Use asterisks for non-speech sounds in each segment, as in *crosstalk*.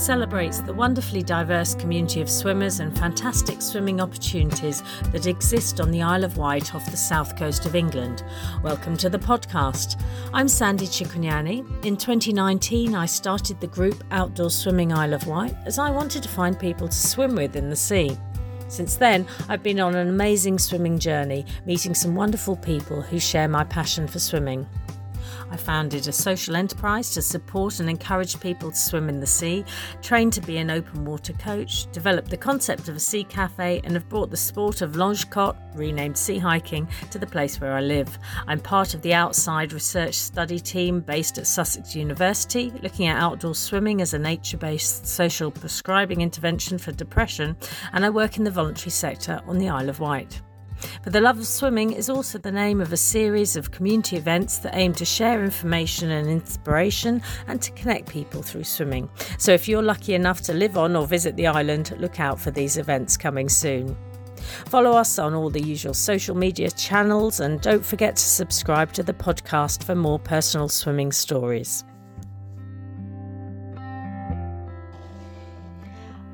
celebrates the wonderfully diverse community of swimmers and fantastic swimming opportunities that exist on the Isle of Wight off the south coast of England. Welcome to the podcast. I'm Sandy Cicognani. In 2019, I started the group Outdoor Swimming Isle of Wight as I wanted to find people to swim with in the sea. Since then, I've been on an amazing swimming journey, meeting some wonderful people who share my passion for swimming. I founded a social enterprise to support and encourage people to swim in the sea, trained to be an open water coach, developed the concept of a sea cafe, and have brought the sport of longe-cote, renamed sea hiking, to the place where I live. I'm part of the outside research study team based at Sussex University, looking at outdoor swimming as a nature based social prescribing intervention for depression, and I work in the voluntary sector on the Isle of Wight. But the Love of Swimming is also the name of a series of community events that aim to share information and inspiration and to connect people through swimming. So if you're lucky enough to live on or visit the island, look out for these events coming soon. Follow us on all the usual social media channels and don't forget to subscribe to the podcast for more personal swimming stories.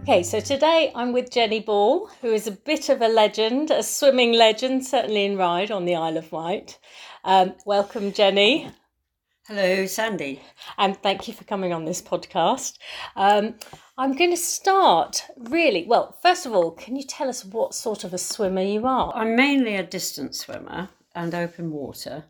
Okay, so today I'm with Jenny Ball, who is a bit of a legend, a swimming legend, certainly in Ryde on the Isle of Wight. Um, welcome, Jenny. Hello, Sandy. And thank you for coming on this podcast. Um, I'm going to start really well. First of all, can you tell us what sort of a swimmer you are? I'm mainly a distance swimmer and open water.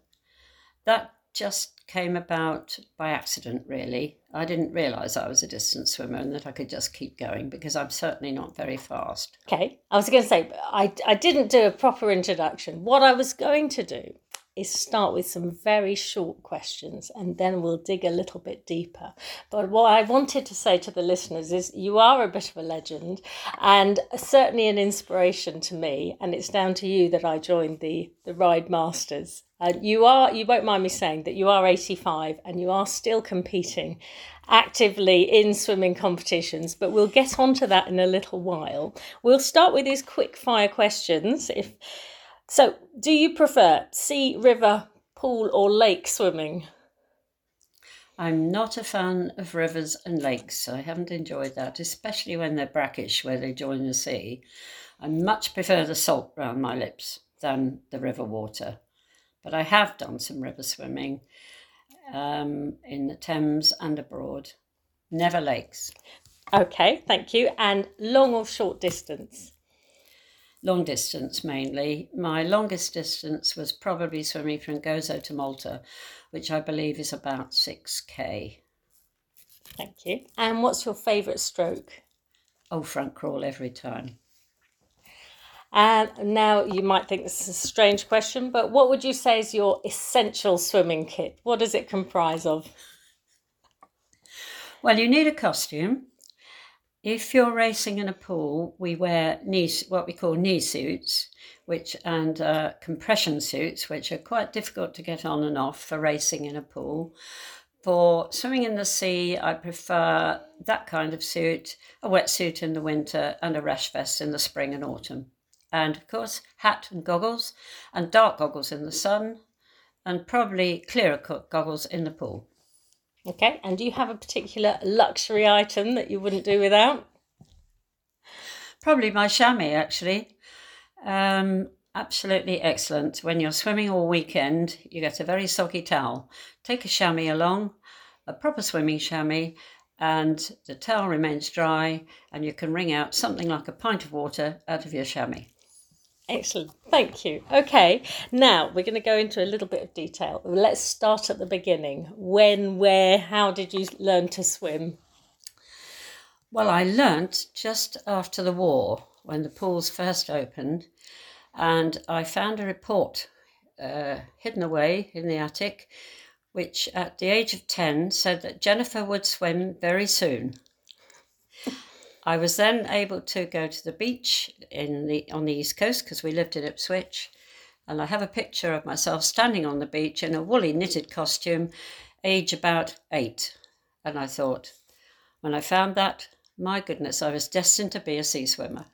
That just came about by accident, really. I didn't realise I was a distance swimmer and that I could just keep going because I'm certainly not very fast. Okay, I was going to say, I, I didn't do a proper introduction. What I was going to do is start with some very short questions and then we'll dig a little bit deeper. But what I wanted to say to the listeners is you are a bit of a legend and certainly an inspiration to me. And it's down to you that I joined the, the Ryde Masters. Uh, you are, you won't mind me saying that you are 85 and you are still competing actively in swimming competitions, but we'll get onto that in a little while. We'll start with these quick fire questions. If so, do you prefer sea, river, pool, or lake swimming? I'm not a fan of rivers and lakes. I haven't enjoyed that, especially when they're brackish, where they join the sea. I much prefer the salt round my lips than the river water. But I have done some river swimming um, in the Thames and abroad. Never lakes. Okay, thank you. And long or short distance? long distance mainly. My longest distance was probably swimming from Gozo to Malta, which I believe is about 6k. Thank you. And what's your favourite stroke? Oh, front crawl every time. And now you might think this is a strange question, but what would you say is your essential swimming kit? What does it comprise of? Well, you need a costume if you're racing in a pool, we wear what we call knee suits, which and uh, compression suits, which are quite difficult to get on and off for racing in a pool. For swimming in the sea, I prefer that kind of suit, a wetsuit in the winter, and a rash vest in the spring and autumn. And of course, hat and goggles, and dark goggles in the sun, and probably clearer goggles in the pool. Okay, and do you have a particular luxury item that you wouldn't do without? Probably my chamois, actually. Um, absolutely excellent. When you're swimming all weekend, you get a very soggy towel. Take a chamois along, a proper swimming chamois, and the towel remains dry, and you can wring out something like a pint of water out of your chamois. Excellent. Thank you. Okay, now we're going to go into a little bit of detail. Let's start at the beginning. When, where, how did you learn to swim? Well, I learnt just after the war when the pools first opened, and I found a report uh, hidden away in the attic, which at the age of 10 said that Jennifer would swim very soon. I was then able to go to the beach in the on the east coast because we lived in Ipswich, and I have a picture of myself standing on the beach in a woolly knitted costume, age about eight. And I thought, when I found that, my goodness, I was destined to be a sea swimmer.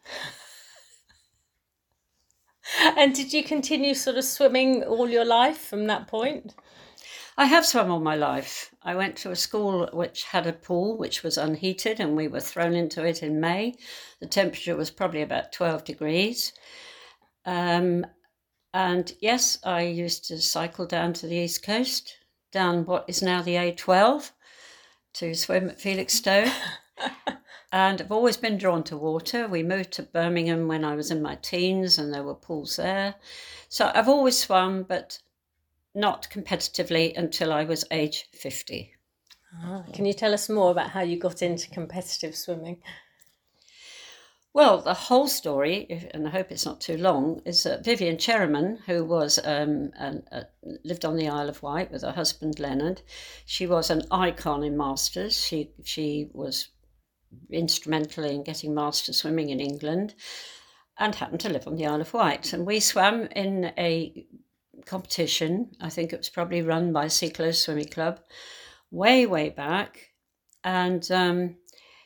*laughs* and did you continue sort of swimming all your life from that point? I have swum all my life. I went to a school which had a pool which was unheated, and we were thrown into it in May. The temperature was probably about 12 degrees. Um, and yes, I used to cycle down to the east coast, down what is now the A12, to swim at Felixstowe. *laughs* and I've always been drawn to water. We moved to Birmingham when I was in my teens, and there were pools there. So I've always swum, but not competitively until I was age 50. Ah, can you tell us more about how you got into competitive swimming? Well, the whole story, and I hope it's not too long, is that Vivian Cherryman, who was um, an, uh, lived on the Isle of Wight with her husband Leonard, she was an icon in masters. She she was instrumental in getting master swimming in England, and happened to live on the Isle of Wight. And we swam in a competition. I think it was probably run by Sea Close Swimming Club, way, way back. And um,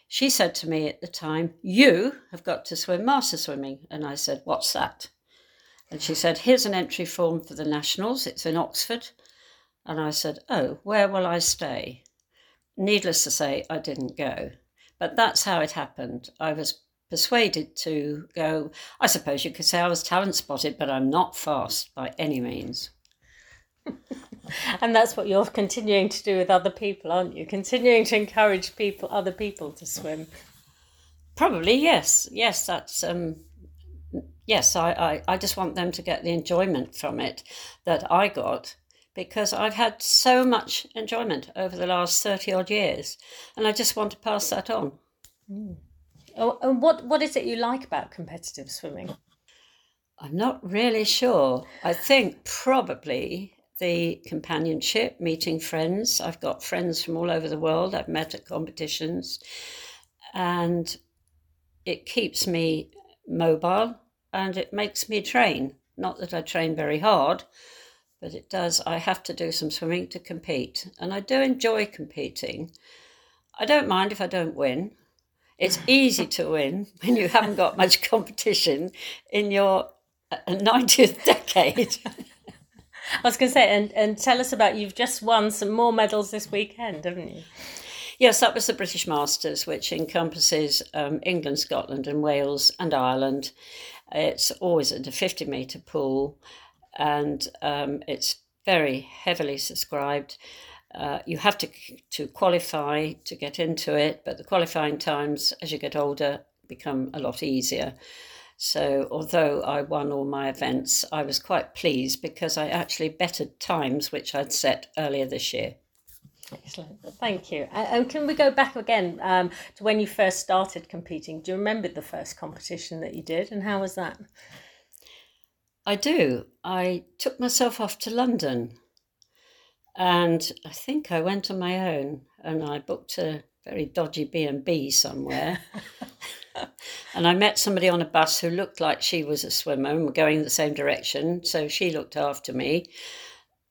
she said to me at the time, You have got to swim master swimming. And I said, What's that? And she said, Here's an entry form for the Nationals. It's in Oxford. And I said, Oh, where will I stay? Needless to say, I didn't go. But that's how it happened. I was persuaded to go. I suppose you could say I was talent spotted, but I'm not fast by any means. *laughs* and that's what you're continuing to do with other people, aren't you? Continuing to encourage people, other people to swim. Probably yes, yes. That's um, yes. I, I I just want them to get the enjoyment from it that I got because I've had so much enjoyment over the last thirty odd years, and I just want to pass that on. Mm. Oh, and what, what is it you like about competitive swimming? I'm not really sure. I think probably the companionship, meeting friends. I've got friends from all over the world I've met at competitions, and it keeps me mobile and it makes me train. Not that I train very hard, but it does. I have to do some swimming to compete, and I do enjoy competing. I don't mind if I don't win. It's easy to win when you haven't got much *laughs* competition in your 90th uh, decade. *laughs* I was going to say, and, and tell us about you've just won some more medals this weekend, haven't you? Yes, that was the British Masters, which encompasses um, England, Scotland, and Wales and Ireland. It's always at a 50 metre pool and um, it's very heavily subscribed. Uh, you have to to qualify to get into it, but the qualifying times as you get older become a lot easier. So, although I won all my events, I was quite pleased because I actually bettered times which I'd set earlier this year. Excellent, thank you. And can we go back again um, to when you first started competing? Do you remember the first competition that you did, and how was that? I do. I took myself off to London and I think I went on my own and I booked a very dodgy B&B somewhere. *laughs* and I met somebody on a bus who looked like she was a swimmer and we were going the same direction. So she looked after me.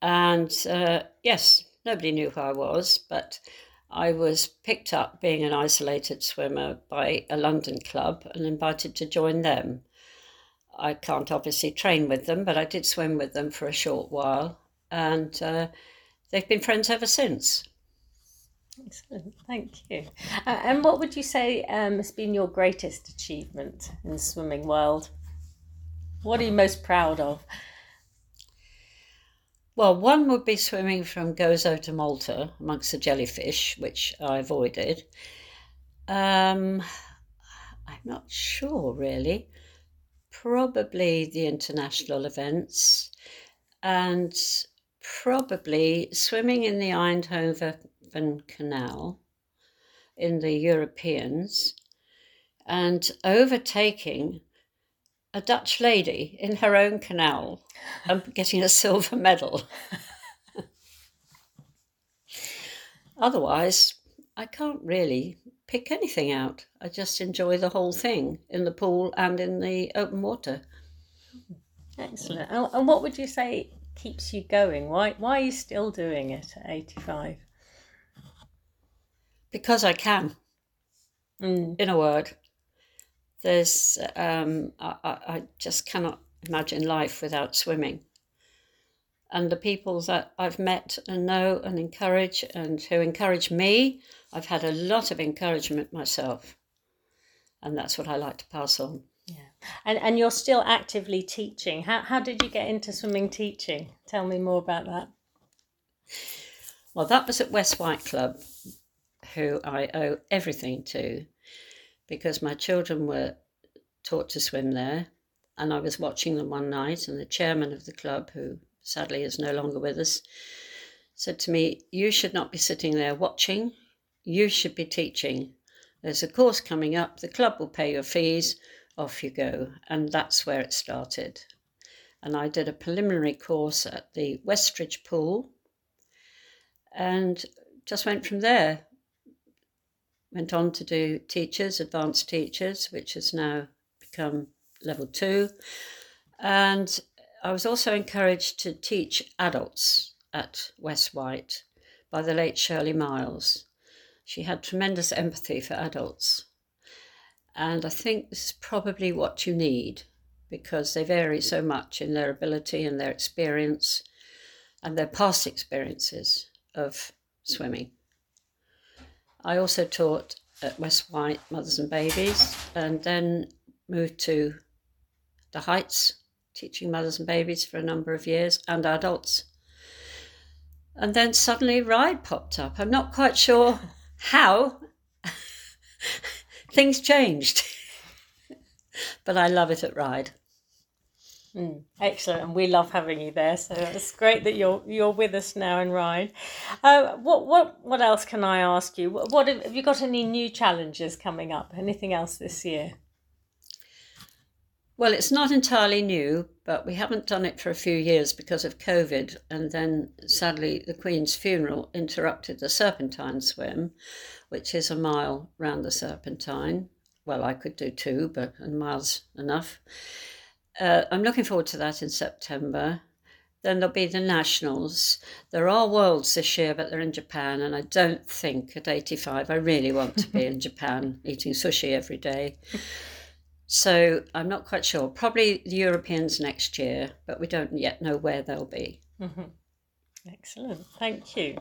And uh, yes, nobody knew who I was, but I was picked up being an isolated swimmer by a London club and invited to join them. I can't obviously train with them, but I did swim with them for a short while. And uh, they've been friends ever since. Excellent, thank you. Uh, and what would you say um, has been your greatest achievement in the swimming world? What are you most proud of? Well, one would be swimming from Gozo to Malta amongst the jellyfish, which I avoided. Um, I'm not sure really. Probably the international events and probably swimming in the Eindhoven Canal in the Europeans and overtaking a Dutch lady in her own canal and getting a silver medal. *laughs* Otherwise, I can't really pick anything out. I just enjoy the whole thing in the pool and in the open water. Excellent. And what would you say keeps you going? Why why are you still doing it at 85? Because I can. Mm. In a word, there's um, I, I just cannot imagine life without swimming. and the people that I've met and know and encourage and who encourage me. I've had a lot of encouragement myself, and that's what I like to pass on. And and you're still actively teaching. How how did you get into swimming teaching? Tell me more about that. Well, that was at West Wight Club, who I owe everything to, because my children were taught to swim there, and I was watching them one night, and the chairman of the club, who sadly is no longer with us, said to me, You should not be sitting there watching, you should be teaching. There's a course coming up, the club will pay your fees, off you go. And that's where it started. And I did a preliminary course at the Westridge Pool and just went from there. Went on to do teachers, advanced teachers, which has now become level two. And I was also encouraged to teach adults at West Wight by the late Shirley Miles. She had tremendous empathy for adults. And I think this is probably what you need because they vary so much in their ability and their experience and their past experiences of swimming. I also taught at West Wight Mothers and Babies and then moved to the Heights teaching mothers and babies for a number of years and adults. And then suddenly Ryde popped up. I'm not quite sure how *laughs* things changed, *laughs* but I love it at Ryde. Mm, excellent, and we love having you there. So it's great that you're you're with us now in Ryde. Uh, what what what else can I ask you? What, what have you got any new challenges coming up? Anything else this year? Well, it's not entirely new, but we haven't done it for a few years because of COVID. And then sadly, the Queen's funeral interrupted the Serpentine swim, which is a mile round the Serpentine. Well, I could do two, but a mile's enough. Uh, I'm looking forward to that in September. Then there'll be the nationals. There are worlds this year, but they're in Japan, and I don't think at 85 I really want to be in *laughs* Japan eating sushi every day. So I'm not quite sure. Probably the Europeans next year, but we don't yet know where they'll be. Mm-hmm. Excellent, thank you.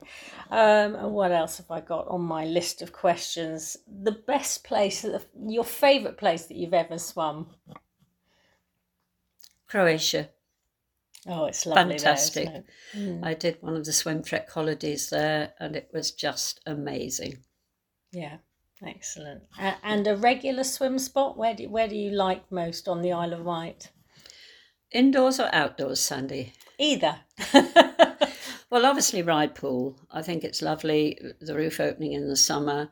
Um, and what else have I got on my list of questions? The best place, your favourite place that you've ever swum? Croatia. Oh, it's lovely. Fantastic. There, mm. I did one of the swim trek holidays there and it was just amazing. Yeah, Excellent. Uh, and a regular swim spot? Where do, where do you like most on the Isle of Wight? Indoors or outdoors, Sandy? Either. *laughs* well, obviously, Ryde Pool. I think it's lovely, the roof opening in the summer,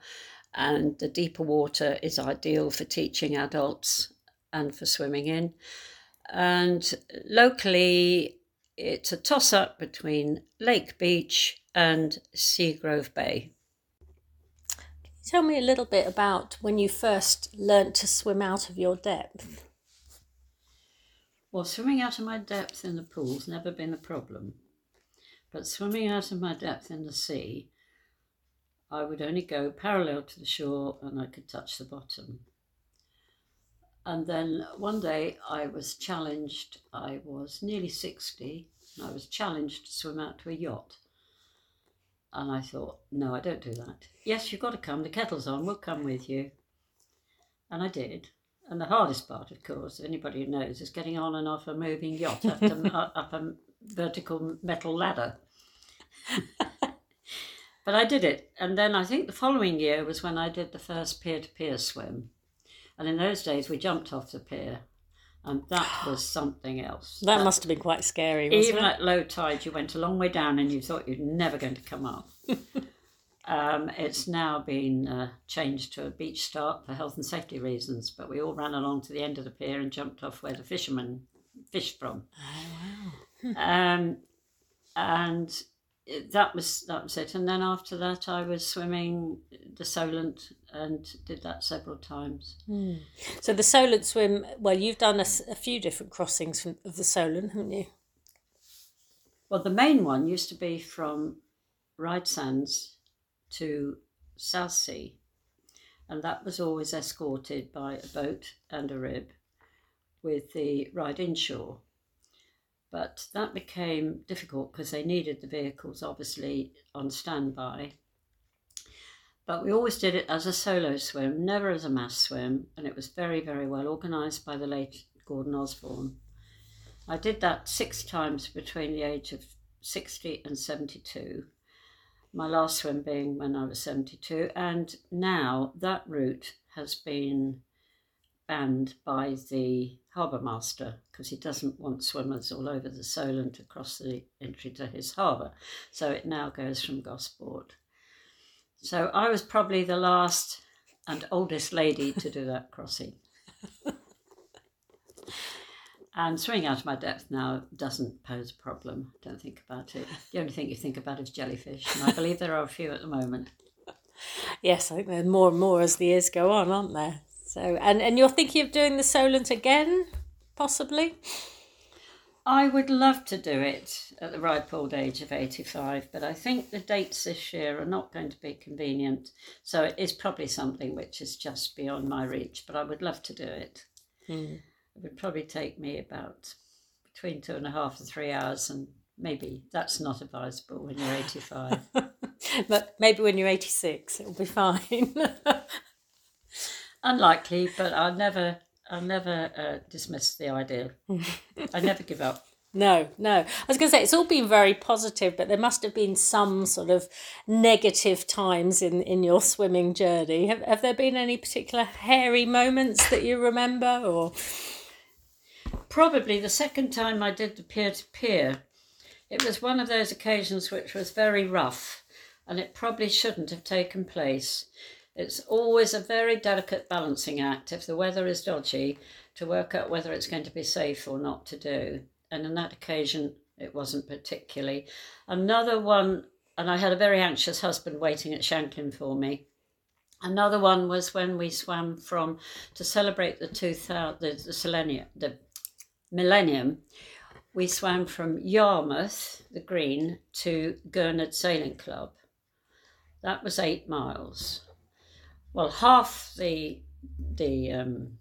and the deeper water is ideal for teaching adults and for swimming in. And locally, it's a toss up between Lake Beach and Seagrove Bay. Tell me a little bit about when you first learnt to swim out of your depth. Well, swimming out of my depth in the pool's never been a problem. But swimming out of my depth in the sea, I would only go parallel to the shore and I could touch the bottom. And then one day I was challenged, I was nearly 60, and I was challenged to swim out to a yacht. And I thought, no, I don't do that. Yes, you've got to come. The kettle's on. We'll come with you. And I did. And the hardest part, of course, anybody who knows, is getting on and off a moving yacht up, to, *laughs* up a vertical metal ladder. *laughs* but I did it. And then I think the following year was when I did the first pier to pier swim. And in those days, we jumped off the pier and that was something else. That, that must have been quite scary. even it? at low tide, you went a long way down, and you thought you're never going to come up. *laughs* um, it's now been uh, changed to a beach start for health and safety reasons, but we all ran along to the end of the pier and jumped off where the fishermen fished from. Oh wow! um, and that was that was it. And then after that, I was swimming the Solent and did that several times. Mm. So the Solent swim. Well, you've done a, a few different crossings from, of the Solent, haven't you? Well, the main one used to be from Ryde Sands to Southsea, and that was always escorted by a boat and a rib with the Ryde Inshore. But that became difficult because they needed the vehicles obviously on standby. But we always did it as a solo swim, never as a mass swim, and it was very, very well organised by the late Gordon Osborne. I did that six times between the age of 60 and 72, my last swim being when I was 72, and now that route has been banned by the harbour master because he doesn't want swimmers all over the Solent to cross the entry to his harbour. So it now goes from Gosport. So I was probably the last and oldest lady to do that crossing. *laughs* and swimming out of my depth now doesn't pose a problem. Don't think about it. The only thing you think about is jellyfish, and I believe there are a few at the moment. *laughs* Yes, I think there are more and more as the years go on, aren't there? So, and, and you're thinking of doing the Solent again, possibly? I would love to do it at the ripe old age of 85, but I think the dates this year are not going to be convenient. So it is probably something which is just beyond my reach, but I would love to do it. Mm. It would probably take me about between two and a half and three hours, and maybe that's not advisable when you're 85. *laughs* but maybe when you're 86, it'll be fine. *laughs* Unlikely, but I'll never, I'll never uh, dismiss the idea. *laughs* I never give up. No, no. I was going to say it's all been very positive, but there must have been some sort of negative times in, in your swimming journey. Have, have there been any particular hairy moments that you remember, or probably the second time I did the pier to pier? It was one of those occasions which was very rough, and it probably shouldn't have taken place. It's always a very delicate balancing act if the weather is dodgy to work out whether it's going to be safe or not to do. And on that occasion, it wasn't particularly. Another one, and I had a very anxious husband waiting at Shanklin for me. Another one was when we swam from to celebrate the 2000 the, the, millennium, the millennium. We swam from Yarmouth, the Green, to Gurnard Sailing Club. That was eight miles well, half the the um,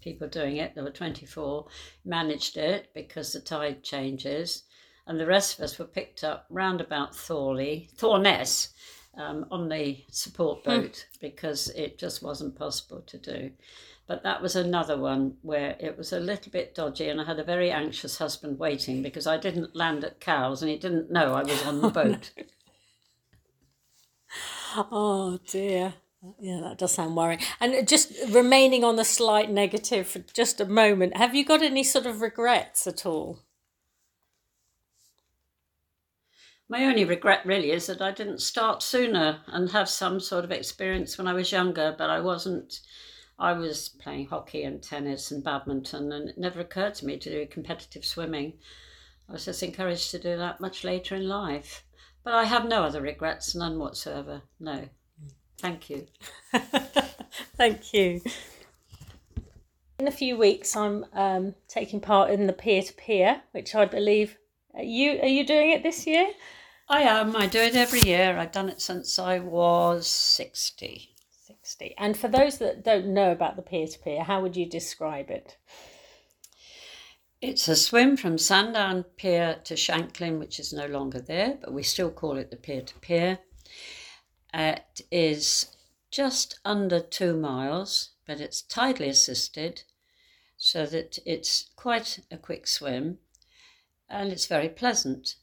people doing it, there were 24, managed it because the tide changes, and the rest of us were picked up round about Thorley, Thorness, um, on the support hmm. boat mm. because it just wasn't possible to do. But that was another one where it was a little bit dodgy, and I had a very anxious husband waiting because I didn't land at Cowes and he didn't know I was on the *laughs* boat. oh dear. Yeah, that does sound worrying. And just remaining on the slight negative for just a moment, have you got any sort of regrets at all? My only regret really is that I didn't start sooner and have some sort of experience when I was younger, but I wasn't. I was playing hockey and tennis and badminton, and it never occurred to me to do competitive swimming. I was just encouraged to do that much later in life. But I have no other regrets, none whatsoever. No. Thank you. *laughs* Thank you. In a few weeks, I'm um, taking part in the pier to pier, which I believe are you are you doing it this year? I am. I do it every year. I've done it since I was sixty. Sixty. And for those that don't know about the pier to pier, how would you describe it? It's a swim from Sandown Pier to Shanklin, which is no longer there, but we still call it the pier to pier. It is just under two miles, but it's tidally assisted so that it's quite a quick swim and it's very pleasant.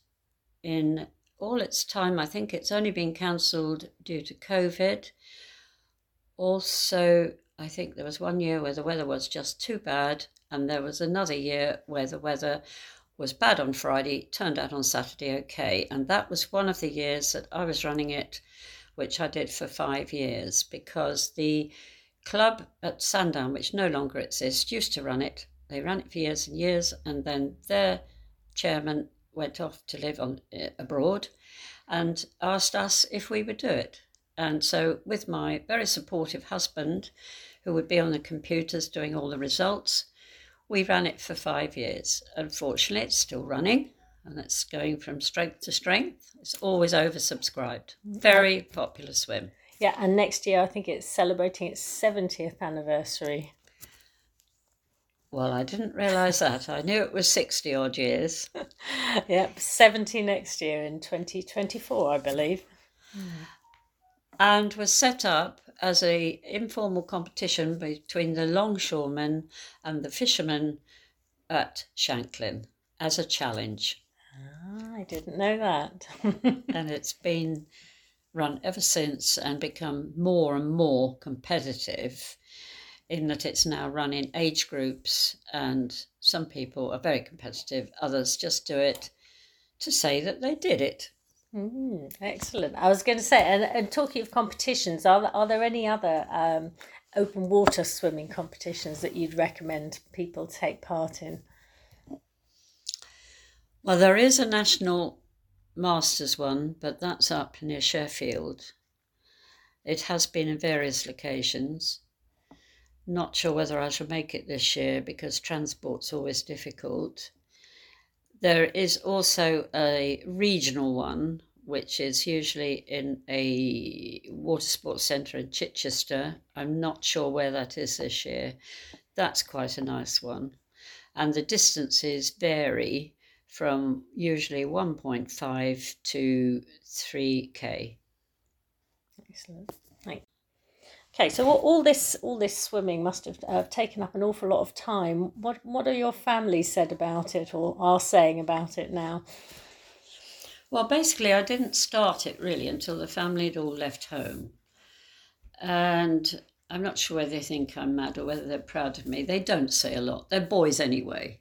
In all its time, I think it's only been cancelled due to COVID. Also, I think there was one year where the weather was just too bad, and there was another year where the weather was bad on Friday, turned out on Saturday okay. And that was one of the years that I was running it which I did for five years because the club at Sandown, which no longer exists, used to run it. They ran it for years and years, and then their chairman went off to live on uh, abroad and asked us if we would do it. And so, with my very supportive husband, who would be on the computers doing all the results, we ran it for five years. Unfortunately, it's still running and it's going from strength to strength. It's always oversubscribed. Mm-hmm. Very popular swim. Yeah, and next year I think it's celebrating its 70th anniversary. Well, I didn't realise that. I knew it was 60 odd years. *laughs* yep, 70 next year in 2024, I believe. Hmm. And was set up as a informal competition between the longshoremen and the fishermen at Shanklin as a challenge. I didn't know that. *laughs* and it's been run ever since and become more and more competitive in that it's now run in age groups and some people are very competitive others just do it to say that they did it. Mm, excellent. I was going to say and, and talking of competitions are, are there any other um, open water swimming competitions that you'd recommend people take part in well there is a national masters one but that's up near sheffield it has been in various locations not sure whether I shall make it this year because transport's always difficult. There is also a regional one, which is usually in a water sports centre in Chichester. I'm not sure where that is this year. That's quite a nice one. And the distances vary from usually 1.5 to 3k. Excellent. Thank. Okay, so all this all this swimming must have uh, taken up an awful lot of time. What what are your family said about it, or are saying about it now? Well, basically, I didn't start it really until the family had all left home, and I'm not sure whether they think I'm mad or whether they're proud of me. They don't say a lot. They're boys anyway.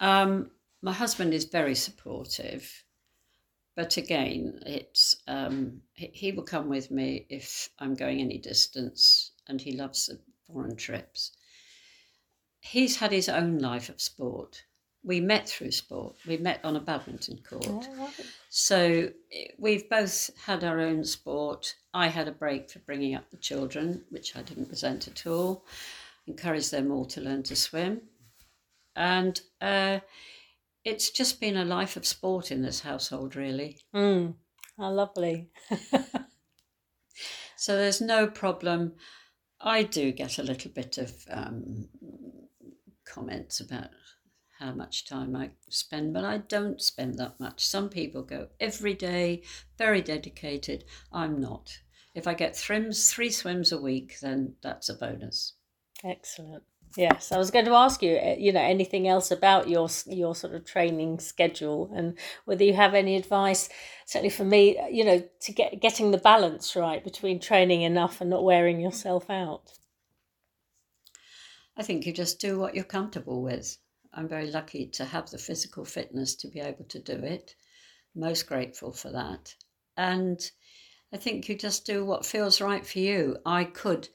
Um, my husband is very supportive but again, it's um, he will come with me if I'm going any distance, and he loves the foreign trips. He's had his own life of sport. We met through sport. We met on a badminton court. Oh, so eh, we've both had our own sport. I had a break for bringing up the children, which I didn't resent at all. Encouraged them all to learn to swim, and. Uh, it's just been a life of sport in this household, really. Mm, how lovely. *laughs* so there's no problem. I do get a little bit of um, comments about how much time I spend, but I don't spend that much. Some people go every day, very dedicated. I'm not. If I get thrims, three swims a week, then that's a bonus. Excellent. Yes, I was going to ask you, eh, you know, anything else about your your sort of training schedule and whether you have any advice. Certainly for me, you know, to get getting the balance right between training enough and not wearing yourself out. I think you just do what you're comfortable with. I'm very lucky to have the physical fitness to be able to do it. Most grateful for that. And I think you just do what feels right for you. I could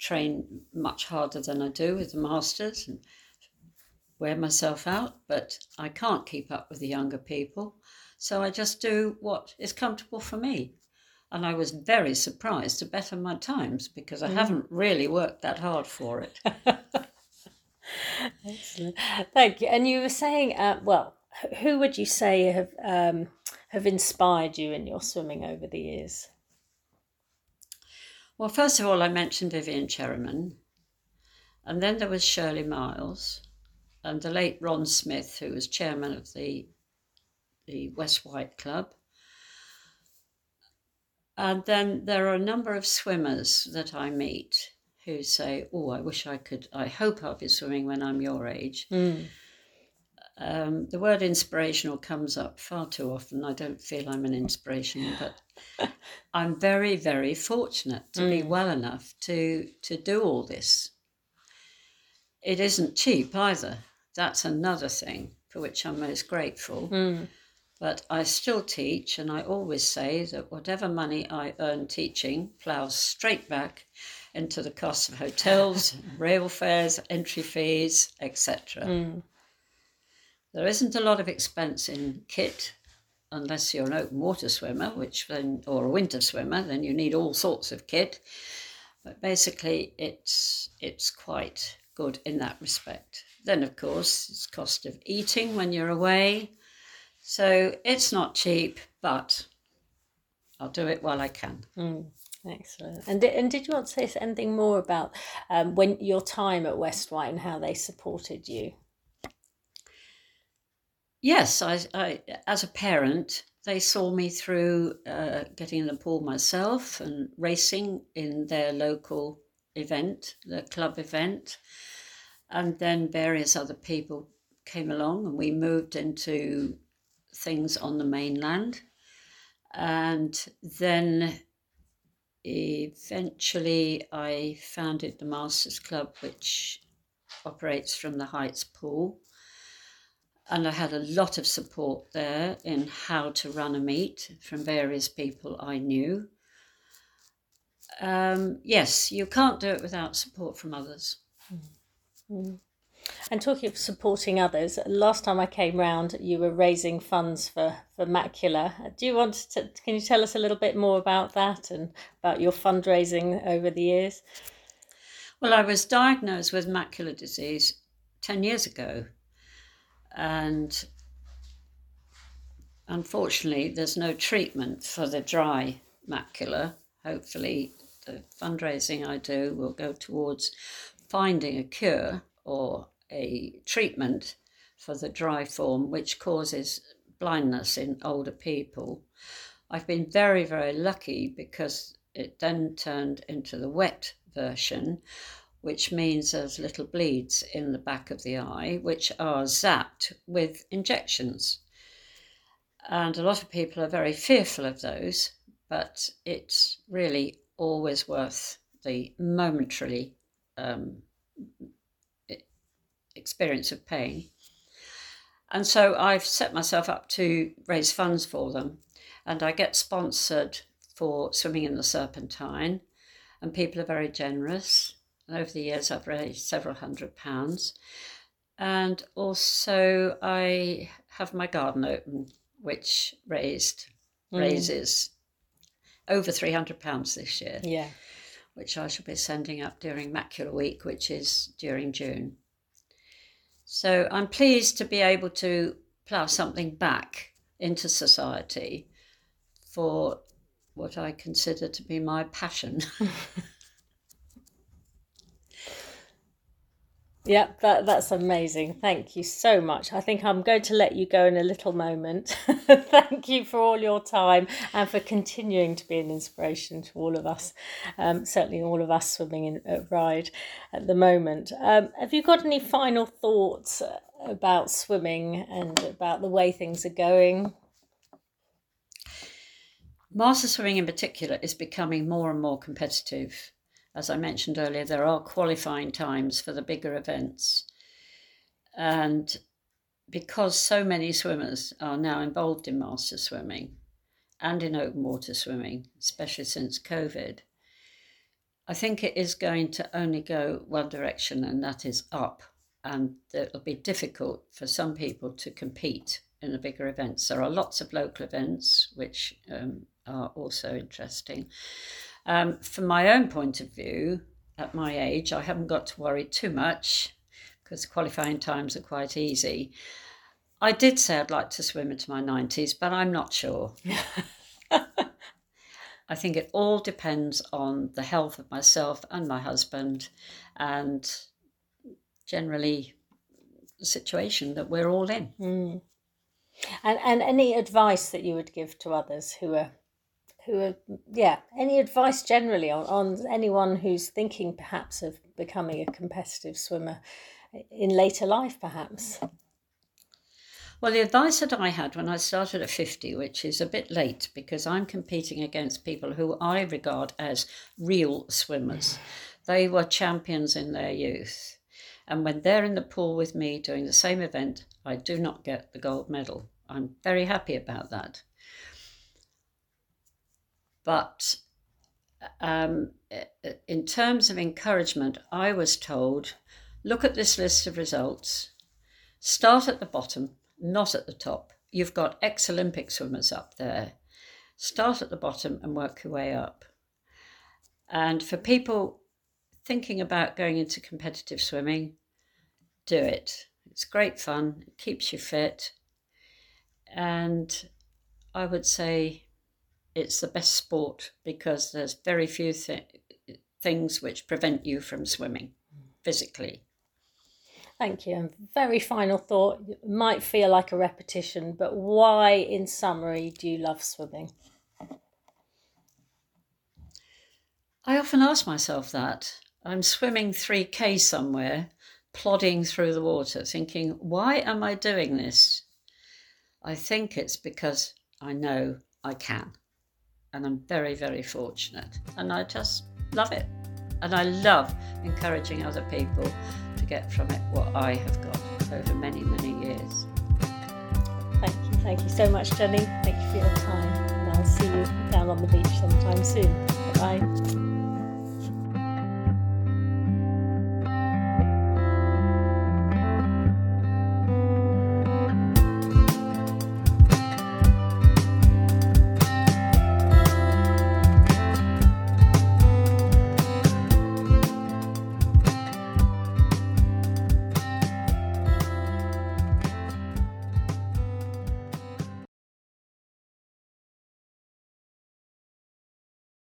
train much harder than I do with the masters and wear myself out, but I can't keep up with the younger people. So I just do what is comfortable for me. And I was very surprised to better my times because I mm. haven't really worked that hard for it. *laughs* Excellent. Thank you. And you were saying, uh, well, who would you say have um, have inspired you in your swimming over the years? Well, first of all, I mentioned Vivian Cherryman, and then there was Shirley Miles, and the late Ron Smith, who was chairman of the the West Wight Club. And then there are a number of swimmers that I meet who say, "Oh, I wish I could. I hope I'll be swimming when I'm your age." Mm. Um, the word inspirational comes up far too often. I don't feel I'm an inspiration, but *laughs* I'm very, very fortunate to mm. be well enough to to do all this. It isn't cheap either. That's another thing for which I'm most grateful. Mm. But I still teach, and I always say that whatever money I earn teaching ploughs straight back into the cost of hotels, *laughs* rail fares, entry fees, etc. Mm. There isn't a lot of expense in kit unless you're an open water swimmer, which then or a winter swimmer, then you need all sorts of kit. But basically, it's it's quite good in that respect. Then, of course, it's cost of eating when you're away, so it's not cheap, but I'll do it while I can. Mm, Excellent. And and did you want to say anything more about um, when your time at West Wight and how they supported you? Yes, I, I as a parent, they saw me through uh, getting in the pool myself and racing in their local event, the club event, and then various other people came along, and we moved into things on the mainland, and then eventually I founded the Masters Club, which operates from the Heights Pool. And I had a lot of support there in how to run a meet from various people I knew. Um, yes, you can't do it without support from others. Mm. And talking of supporting others, last time I came round, you were raising funds for, for Macula. Do you want to, can you tell us a little bit more about that and about your fundraising over the years? Well, I was diagnosed with macular disease 10 years ago. And unfortunately, there's no treatment for the dry macula. Hopefully, the fundraising I do will go towards finding a cure or a treatment for the dry form, which causes blindness in older people. I've been very, very lucky because it then turned into the wet version, which means there's little bleeds in the back of the eye, which are zapped with injections. And a lot of people are very fearful of those, but it's really always worth the momentarily um, experience of pain. And so I've set myself up to raise funds for them. And I get sponsored for swimming in the Serpentine, and people are very generous. And over the years, I've raised several hundred pounds. And also, I have my garden open, which raised mm. raises over three hundred pounds this year. Yeah, which I shall be sending up during Macula Week, which is during June. So I'm pleased to be able to plough something back into society for what I consider to be my passion. *laughs* Yeah, that, that's amazing. Thank you so much. I think I'm going to let you go in a little moment. *laughs* Thank you for all your time and for continuing to be an inspiration to all of us, um, certainly all of us swimming in at Ryde at the moment. Um, have you got any final thoughts about swimming and about the way things are going? Master swimming in particular is becoming more and more competitive as I mentioned earlier, there are qualifying times for the bigger events. And because so many swimmers are now involved in master swimming and in open water swimming, especially since COVID, I think it is going to only go one direction, and that is up. And it'll be difficult for some people to compete in the bigger events. There are lots of local events which um, are also interesting. Um, from my own point of view, at my age, I haven't got to worry too much because qualifying times are quite easy. I did say I'd like to swim into my 90s, but I'm not sure. *laughs* I think it all depends on the health of myself and my husband and generally the situation that we're all in. Mm. And, and any advice that you would give to others who are who are yeah any advice generally on, on anyone who's thinking perhaps of becoming a competitive swimmer in later life perhaps? Well the advice that i had when i started at 50 which is a bit late because i'm competing against people who i regard as real swimmers. They were champions in their youth. And when they're in the pool with me doing the same event i do not get the gold medal. I'm very happy about that but um, in terms of encouragement, I was told look at this list of results, start at the bottom, not at the top. You've got ex Olympic swimmers up there. Start at the bottom and work your way up. And for people thinking about going into competitive swimming, do it. It's great fun, it keeps you fit. And I would say it's the best sport because there's very few th- things which prevent you from swimming physically. Thank you. And very final thought it might feel like a repetition, but why, in summary, do you love swimming? I often ask myself that. I'm swimming 3K somewhere, plodding through the water, thinking, why am I doing this? I think it's because I know I can. And I'm very, very fortunate. And I just love it. And I love encouraging other people to get from it what I have got over many, many years. Thank you. Thank you so much, Jenny. Thank you for your time. And I'll see you down on the beach sometime soon. Bye.